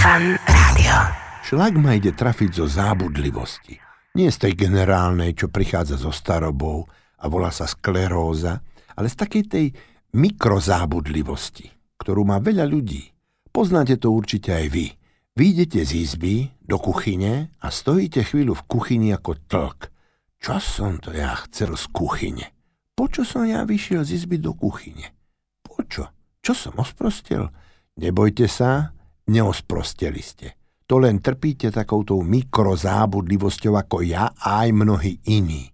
Fan Rádio. Šlak ma ide trafiť zo zábudlivosti. Nie z tej generálnej, čo prichádza zo starobou a volá sa skleróza, ale z takej tej mikrozábudlivosti, ktorú má veľa ľudí. Poznáte to určite aj vy. Výjdete z izby do kuchyne a stojíte chvíľu v kuchyni ako tlk. Čo som to ja chcel z kuchyne? Počo som ja vyšiel z izby do kuchyne? Počo? Čo som osprostel? Nebojte sa, neosprosteli ste. To len trpíte takouto mikrozábudlivosťou ako ja a aj mnohí iní.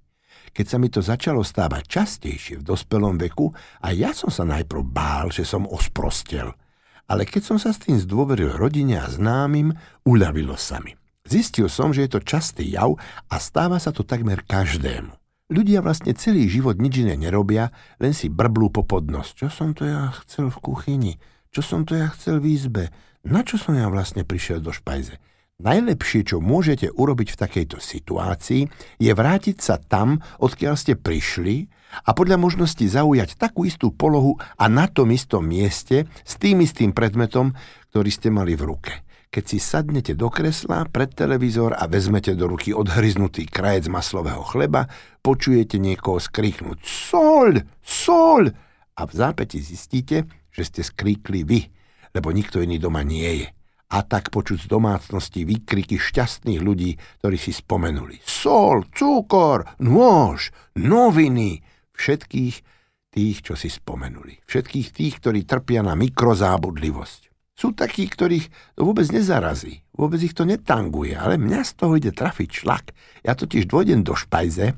Keď sa mi to začalo stávať častejšie v dospelom veku, a ja som sa najprv bál, že som osprostel – ale keď som sa s tým zdôveril rodine a známym, uľavilo sa mi. Zistil som, že je to častý jav a stáva sa to takmer každému. Ľudia vlastne celý život nič iné nerobia, len si brblú po podnosť. Čo som to ja chcel v kuchyni? Čo som to ja chcel v izbe? Na čo som ja vlastne prišiel do špajze? Najlepšie, čo môžete urobiť v takejto situácii, je vrátiť sa tam, odkiaľ ste prišli a podľa možnosti zaujať takú istú polohu a na tom istom mieste s tým istým predmetom, ktorý ste mali v ruke. Keď si sadnete do kresla pred televízor a vezmete do ruky odhryznutý krajec maslového chleba, počujete niekoho skriknúť Sol! Sol! A v zápäti zistíte, že ste skríkli vy, lebo nikto iný doma nie je a tak počuť z domácnosti výkriky šťastných ľudí, ktorí si spomenuli. Sol, cukor, nôž, noviny, všetkých tých, čo si spomenuli. Všetkých tých, ktorí trpia na mikrozábudlivosť. Sú takí, ktorých to vôbec nezarazí, vôbec ich to netanguje, ale mňa z toho ide trafiť šlak. Ja totiž dôjdem do špajze,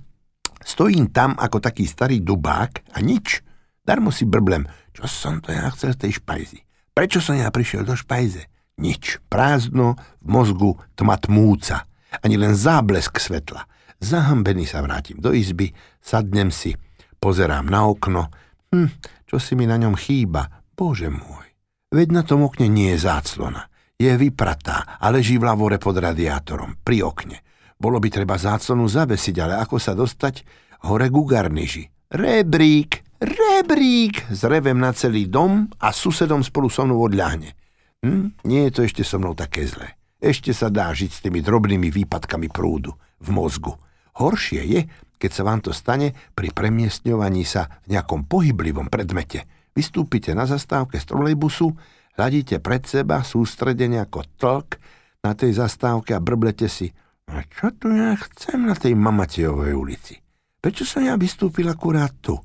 stojím tam ako taký starý dubák a nič. Darmo si brblem, čo som to ja chcel z tej špajzy. Prečo som ja prišiel do špajze? Nič. Prázdno, v mozgu tma tmúca. Ani len záblesk svetla. Zahambený sa vrátim do izby, sadnem si, Pozerám na okno. Hm, čo si mi na ňom chýba? Bože môj. Veď na tom okne nie je záclona. Je vypratá a leží v lavore pod radiátorom, pri okne. Bolo by treba záclonu zavesiť, ale ako sa dostať hore ku garniži? Rebrík, rebrík, zrevem na celý dom a susedom spolu so mnou odľahne. Hm, nie je to ešte so mnou také zlé. Ešte sa dá žiť s tými drobnými výpadkami prúdu v mozgu. Horšie je, keď sa vám to stane pri premiestňovaní sa v nejakom pohyblivom predmete. Vystúpite na zastávke z trolejbusu, hľadíte pred seba sústredene ako tlk na tej zastávke a brblete si a čo tu ja chcem na tej Mamatiovej ulici? Prečo som ja vystúpil akurát tu?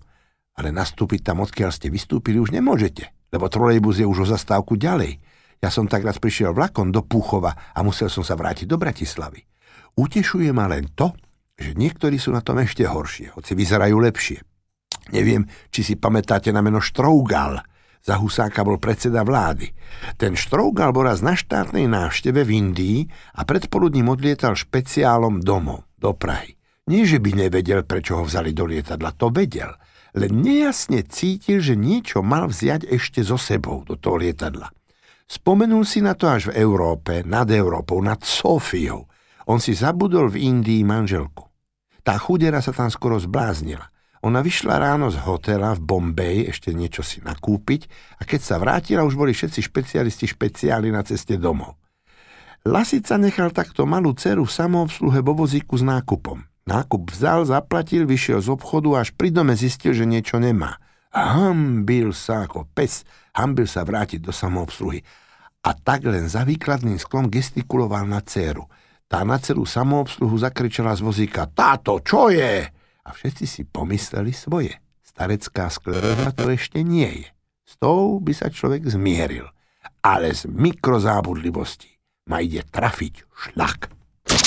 Ale nastúpiť tam, odkiaľ ste vystúpili, už nemôžete, lebo trolejbus je už o zastávku ďalej. Ja som tak raz prišiel vlakom do Púchova a musel som sa vrátiť do Bratislavy. Utešuje ma len to, že niektorí sú na tom ešte horšie, hoci vyzerajú lepšie. Neviem, či si pamätáte na meno Štrougal. Za Husáka bol predseda vlády. Ten Štrougal bol raz na štátnej návšteve v Indii a predpoludním odlietal špeciálom domov, do Prahy. Nie, že by nevedel, prečo ho vzali do lietadla, to vedel. Len nejasne cítil, že niečo mal vziať ešte so sebou do toho lietadla. Spomenul si na to až v Európe, nad Európou, nad Sofiou. On si zabudol v Indii manželku. Tá chudera sa tam skoro zbláznila. Ona vyšla ráno z hotela v Bombay ešte niečo si nakúpiť a keď sa vrátila, už boli všetci špecialisti špeciáli na ceste domov. Lasica nechal takto malú dceru v samoobsluhe vo vozíku s nákupom. Nákup vzal, zaplatil, vyšiel z obchodu až pri dome zistil, že niečo nemá. Hambil sa ako pes, hambil sa vrátiť do samoobsluhy. A tak len za výkladným sklom gestikuloval na dceru – tá na celú samoobsluhu zakričala z vozíka Táto, čo je? A všetci si pomysleli svoje. Starecká skleróza to ešte nie je. S tou by sa človek zmieril. Ale z mikrozábudlivosti ma ide trafiť šlak.